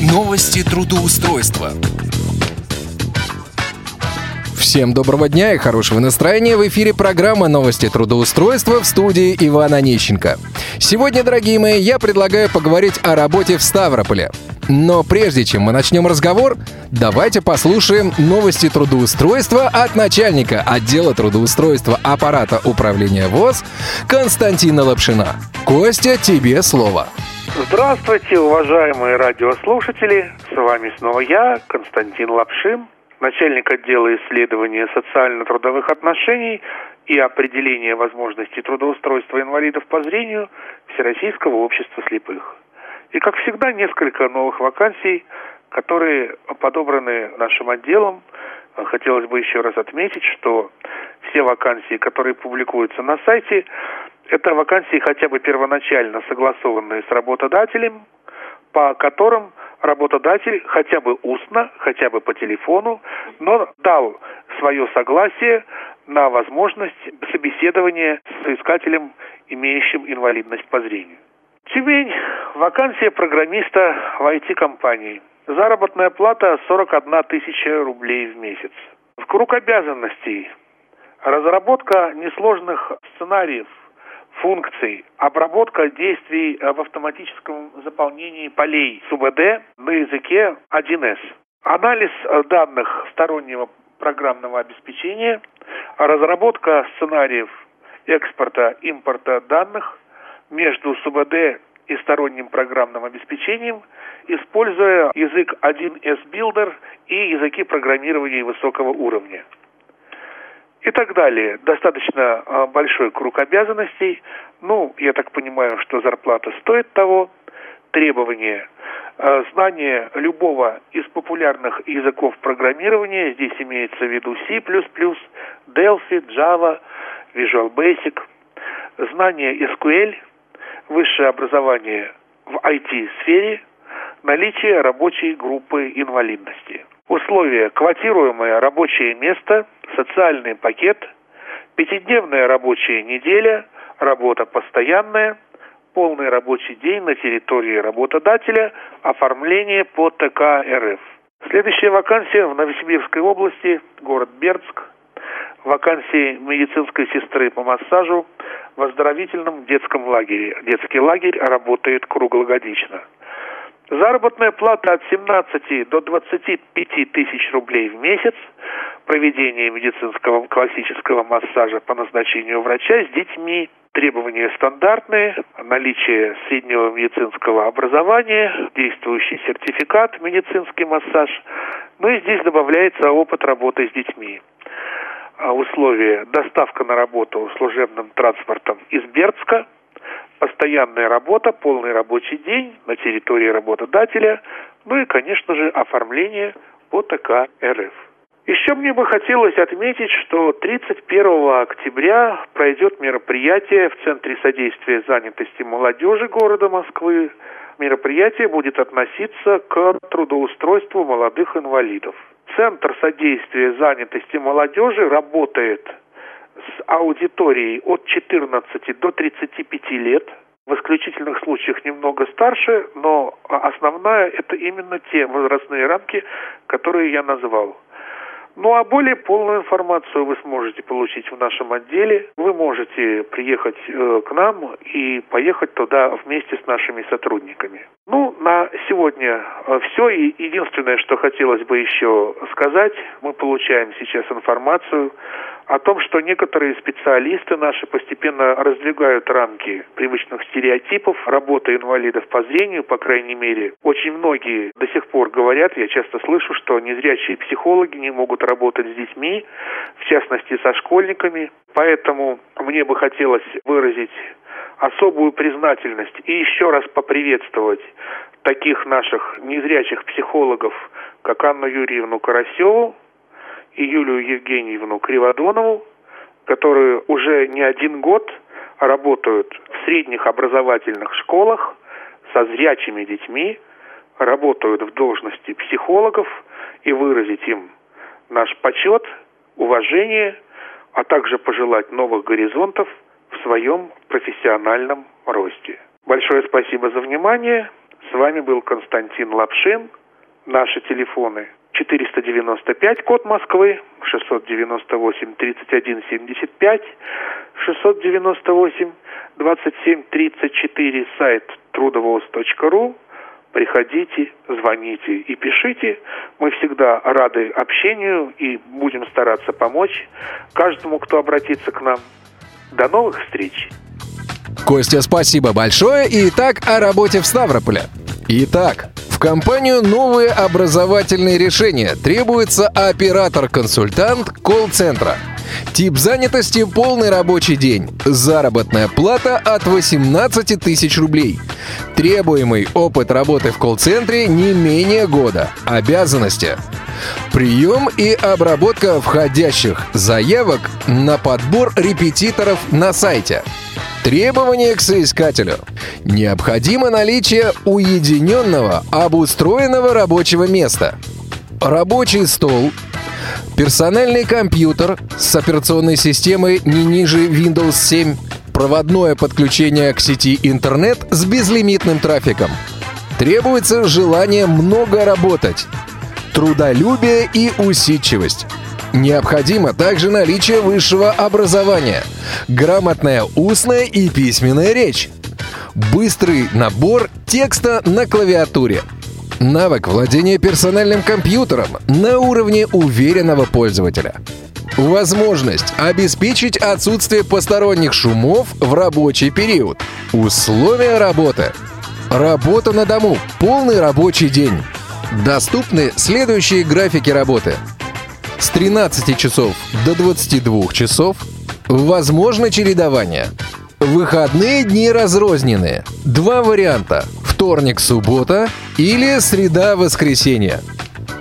Новости трудоустройства. Всем доброго дня и хорошего настроения. В эфире программа «Новости трудоустройства» в студии Ивана Нищенко. Сегодня, дорогие мои, я предлагаю поговорить о работе в Ставрополе. Но прежде чем мы начнем разговор, давайте послушаем новости трудоустройства от начальника отдела трудоустройства аппарата управления ВОЗ Константина Лапшина. Костя, тебе слово. Здравствуйте, уважаемые радиослушатели. С вами снова я, Константин Лапшин, начальник отдела исследования социально-трудовых отношений и определения возможностей трудоустройства инвалидов по зрению Всероссийского общества слепых. И, как всегда, несколько новых вакансий, которые подобраны нашим отделом. Хотелось бы еще раз отметить, что все вакансии, которые публикуются на сайте, это вакансии хотя бы первоначально согласованные с работодателем, по которым работодатель хотя бы устно, хотя бы по телефону, но дал свое согласие на возможность собеседования с искателем, имеющим инвалидность по зрению. Тюмень. Вакансия программиста в IT-компании. Заработная плата 41 тысяча рублей в месяц. В круг обязанностей. Разработка несложных сценариев, функций, обработка действий в автоматическом заполнении полей СУБД на языке 1С. Анализ данных стороннего программного обеспечения, разработка сценариев экспорта, импорта данных, между СУБД и сторонним программным обеспечением, используя язык 1С Builder и языки программирования высокого уровня. И так далее. Достаточно а, большой круг обязанностей. Ну, я так понимаю, что зарплата стоит того. Требования а, знание любого из популярных языков программирования, здесь имеется в виду C++, Delphi, Java, Visual Basic, знание SQL – высшее образование в IT-сфере, наличие рабочей группы инвалидности. Условия – квотируемое рабочее место, социальный пакет, пятидневная рабочая неделя, работа постоянная, полный рабочий день на территории работодателя, оформление по ТК РФ. Следующая вакансия в Новосибирской области, город Бердск, вакансии медицинской сестры по массажу в оздоровительном детском лагере. Детский лагерь работает круглогодично. Заработная плата от 17 до 25 тысяч рублей в месяц. Проведение медицинского классического массажа по назначению врача с детьми. Требования стандартные. Наличие среднего медицинского образования, действующий сертификат медицинский массаж. Ну и здесь добавляется опыт работы с детьми. А, условия доставка на работу служебным транспортом из Бердска, постоянная работа, полный рабочий день на территории работодателя, ну и, конечно же, оформление по ТК РФ. Еще мне бы хотелось отметить, что 31 октября пройдет мероприятие в Центре содействия занятости молодежи города Москвы. Мероприятие будет относиться к трудоустройству молодых инвалидов. Центр содействия занятости молодежи работает с аудиторией от 14 до 35 лет. В исключительных случаях немного старше, но основная это именно те возрастные рамки, которые я назвал. Ну а более полную информацию вы сможете получить в нашем отделе. Вы можете приехать э, к нам и поехать туда вместе с нашими сотрудниками. Ну, на сегодня э, все. И единственное, что хотелось бы еще сказать, мы получаем сейчас информацию о том, что некоторые специалисты наши постепенно раздвигают рамки привычных стереотипов работы инвалидов по зрению, по крайней мере. Очень многие до сих пор говорят, я часто слышу, что незрячие психологи не могут работать с детьми, в частности со школьниками. Поэтому мне бы хотелось выразить особую признательность и еще раз поприветствовать таких наших незрячих психологов, как Анну Юрьевну Карасеву, и Юлию Евгеньевну Криводонову, которые уже не один год работают в средних образовательных школах со зрячими детьми, работают в должности психологов и выразить им наш почет, уважение, а также пожелать новых горизонтов в своем профессиональном росте. Большое спасибо за внимание. С вами был Константин Лапшин. Наши телефоны 495, код Москвы, 698 31 75, 698 27 34, сайт трудовоз.ру. Приходите, звоните и пишите. Мы всегда рады общению и будем стараться помочь каждому, кто обратится к нам. До новых встреч! Костя, спасибо большое. Итак, о работе в Ставрополе. Итак, компанию новые образовательные решения. Требуется оператор-консультант колл-центра. Тип занятости – полный рабочий день. Заработная плата от 18 тысяч рублей. Требуемый опыт работы в колл-центре не менее года. Обязанности. Прием и обработка входящих заявок на подбор репетиторов на сайте. Требования к соискателю. Необходимо наличие уединенного, обустроенного рабочего места. Рабочий стол, персональный компьютер с операционной системой не ниже Windows 7, проводное подключение к сети интернет с безлимитным трафиком. Требуется желание много работать, трудолюбие и усидчивость. Необходимо также наличие высшего образования, грамотная устная и письменная речь, быстрый набор текста на клавиатуре, навык владения персональным компьютером на уровне уверенного пользователя, возможность обеспечить отсутствие посторонних шумов в рабочий период, условия работы, работа на дому, полный рабочий день. Доступны следующие графики работы – с 13 часов до 22 часов. Возможно чередование. Выходные дни разрозненные. Два варианта. Вторник-суббота или среда-воскресенье.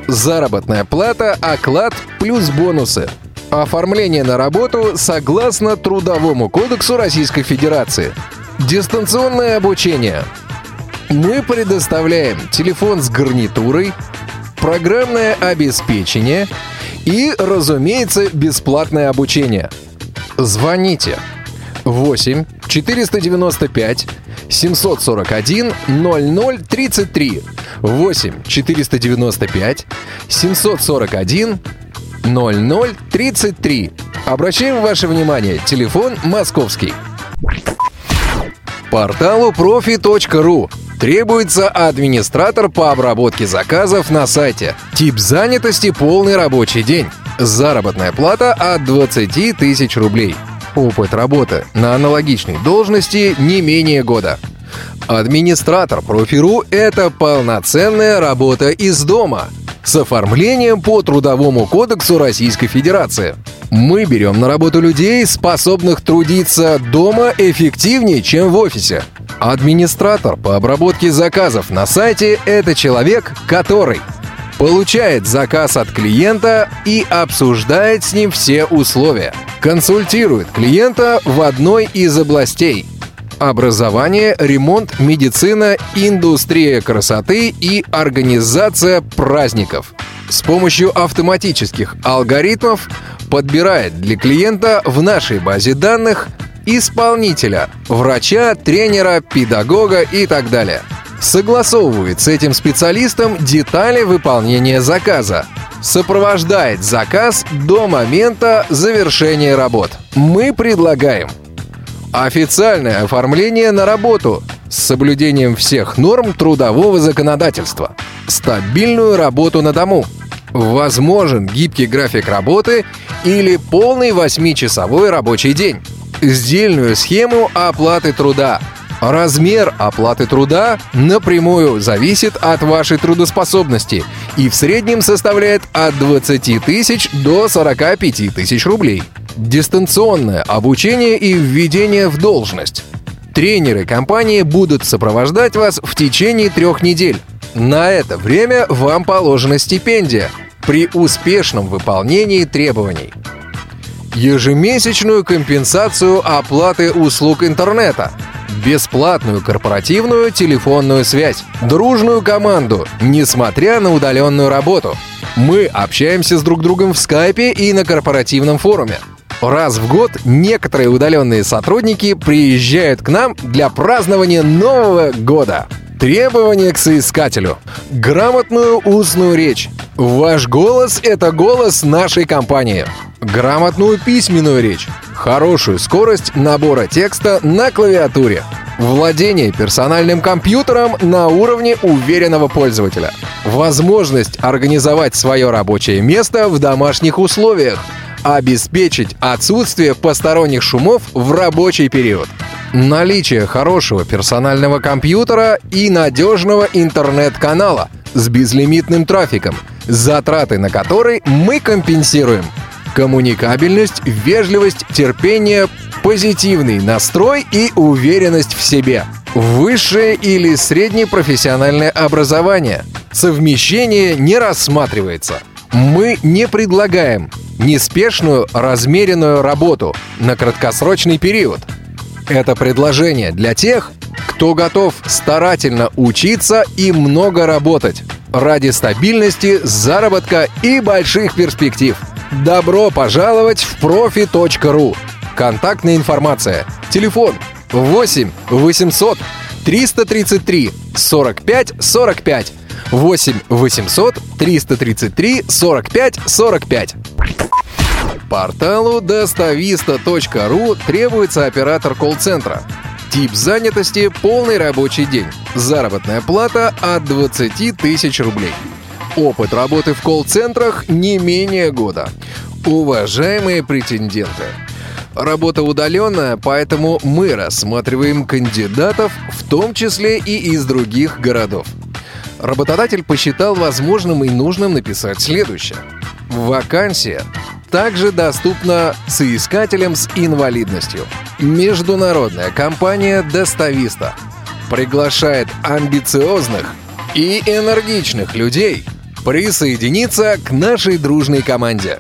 Заработная плата, оклад плюс бонусы. Оформление на работу согласно Трудовому кодексу Российской Федерации. Дистанционное обучение. Мы предоставляем телефон с гарнитурой, программное обеспечение – и, разумеется, бесплатное обучение. Звоните. 8 495 741 0033 8 495 741 0033 Обращаем ваше внимание, телефон московский. Порталу profi.ru Требуется администратор по обработке заказов на сайте. Тип занятости – полный рабочий день. Заработная плата от 20 тысяч рублей. Опыт работы на аналогичной должности не менее года. Администратор профиру – это полноценная работа из дома с оформлением по Трудовому кодексу Российской Федерации. Мы берем на работу людей, способных трудиться дома эффективнее, чем в офисе. Администратор по обработке заказов на сайте — это человек, который получает заказ от клиента и обсуждает с ним все условия. Консультирует клиента в одной из областей – образование, ремонт, медицина, индустрия красоты и организация праздников. С помощью автоматических алгоритмов подбирает для клиента в нашей базе данных исполнителя, врача, тренера, педагога и так далее. Согласовывает с этим специалистом детали выполнения заказа. Сопровождает заказ до момента завершения работ. Мы предлагаем официальное оформление на работу с соблюдением всех норм трудового законодательства, стабильную работу на дому, возможен гибкий график работы или полный 8-часовой рабочий день сдельную схему оплаты труда. Размер оплаты труда напрямую зависит от вашей трудоспособности и в среднем составляет от 20 тысяч до 45 тысяч рублей. Дистанционное обучение и введение в должность. Тренеры компании будут сопровождать вас в течение трех недель. На это время вам положена стипендия при успешном выполнении требований ежемесячную компенсацию оплаты услуг интернета, бесплатную корпоративную телефонную связь, дружную команду, несмотря на удаленную работу. Мы общаемся с друг другом в скайпе и на корпоративном форуме. Раз в год некоторые удаленные сотрудники приезжают к нам для празднования Нового года. Требования к соискателю. Грамотную устную речь. Ваш голос — это голос нашей компании. Грамотную письменную речь. Хорошую скорость набора текста на клавиатуре. Владение персональным компьютером на уровне уверенного пользователя. Возможность организовать свое рабочее место в домашних условиях. Обеспечить отсутствие посторонних шумов в рабочий период. Наличие хорошего персонального компьютера и надежного интернет-канала с безлимитным трафиком, затраты на который мы компенсируем. Коммуникабельность, вежливость, терпение, позитивный настрой и уверенность в себе. Высшее или среднепрофессиональное образование. Совмещение не рассматривается. Мы не предлагаем неспешную, размеренную работу на краткосрочный период – это предложение для тех, кто готов старательно учиться и много работать ради стабильности, заработка и больших перспектив. Добро пожаловать в profi.ru. Контактная информация. Телефон 8 800 333 45 45 8 800 333 45 45. Порталу достависта.ру требуется оператор колл-центра. Тип занятости – полный рабочий день. Заработная плата от 20 тысяч рублей. Опыт работы в колл-центрах не менее года. Уважаемые претенденты, Работа удаленная, поэтому мы рассматриваем кандидатов, в том числе и из других городов. Работодатель посчитал возможным и нужным написать следующее. Вакансия также доступна соискателям с инвалидностью. Международная компания «Достависта» приглашает амбициозных и энергичных людей присоединиться к нашей дружной команде.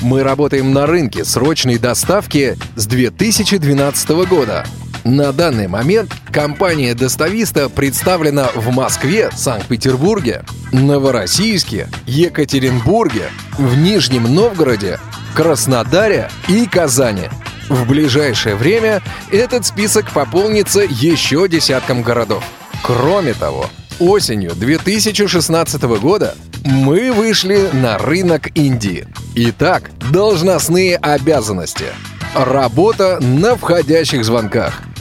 Мы работаем на рынке срочной доставки с 2012 года – на данный момент компания «Достависта» представлена в Москве, Санкт-Петербурге, Новороссийске, Екатеринбурге, в Нижнем Новгороде, Краснодаре и Казани. В ближайшее время этот список пополнится еще десятком городов. Кроме того, осенью 2016 года мы вышли на рынок Индии. Итак, должностные обязанности. Работа на входящих звонках –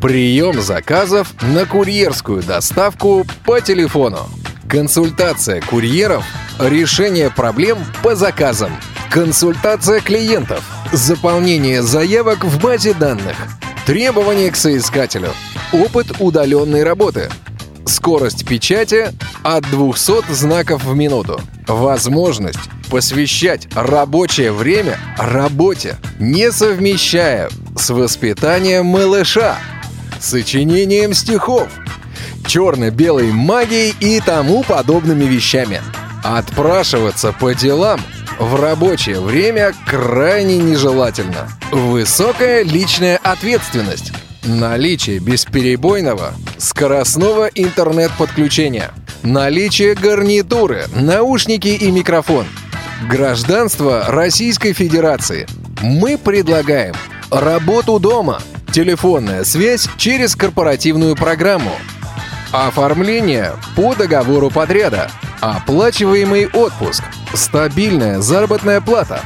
Прием заказов на курьерскую доставку по телефону. Консультация курьеров. Решение проблем по заказам. Консультация клиентов. Заполнение заявок в базе данных. Требования к соискателю. Опыт удаленной работы. Скорость печати от 200 знаков в минуту. Возможность посвящать рабочее время работе, не совмещая с воспитанием малыша сочинением стихов, черно-белой магией и тому подобными вещами. Отпрашиваться по делам в рабочее время крайне нежелательно. Высокая личная ответственность. Наличие бесперебойного скоростного интернет-подключения. Наличие гарнитуры, наушники и микрофон. Гражданство Российской Федерации. Мы предлагаем работу дома – Телефонная связь через корпоративную программу. Оформление по договору подряда. Оплачиваемый отпуск. Стабильная заработная плата.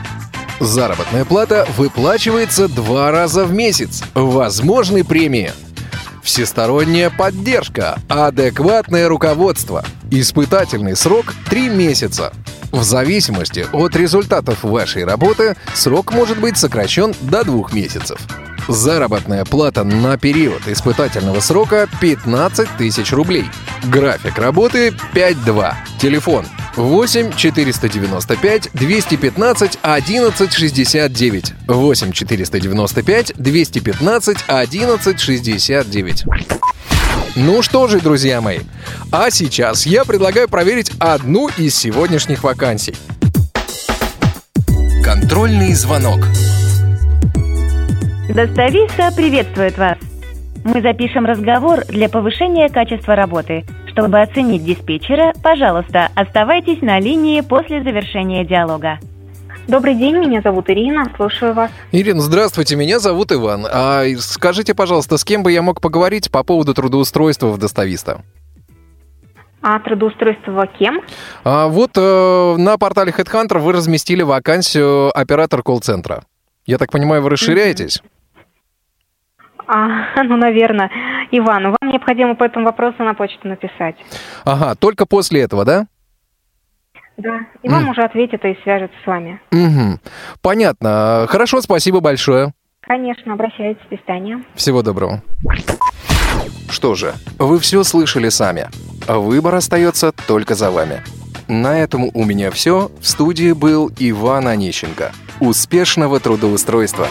Заработная плата выплачивается два раза в месяц. Возможны премии. Всесторонняя поддержка, адекватное руководство. Испытательный срок 3 месяца. В зависимости от результатов вашей работы срок может быть сокращен до двух месяцев. Заработная плата на период испытательного срока 15 тысяч рублей. График работы 5.2. Телефон 8 495 215 11 69. 8 495 215 11 69. Ну что же, друзья мои, а сейчас я предлагаю проверить одну из сегодняшних вакансий. Контрольный звонок. Достависта приветствует вас. Мы запишем разговор для повышения качества работы. Чтобы оценить диспетчера, пожалуйста, оставайтесь на линии после завершения диалога. Добрый день, меня зовут Ирина, слушаю вас. Ирина, здравствуйте, меня зовут Иван. А скажите, пожалуйста, с кем бы я мог поговорить по поводу трудоустройства в достависта? А трудоустройство кем? А вот э, на портале HeadHunter вы разместили вакансию оператор колл-центра. Я так понимаю, вы расширяетесь? А, ну, наверное. Иван, вам необходимо по этому вопросу на почту написать. Ага, только после этого, да? Да, и вам уже ответит и свяжется с вами. Угу. Понятно. Хорошо, спасибо большое. Конечно, обращайтесь. До свидания. Всего доброго. Что же, вы все слышали сами. Выбор остается только за вами. На этом у меня все. В студии был Иван Онищенко. Успешного трудоустройства!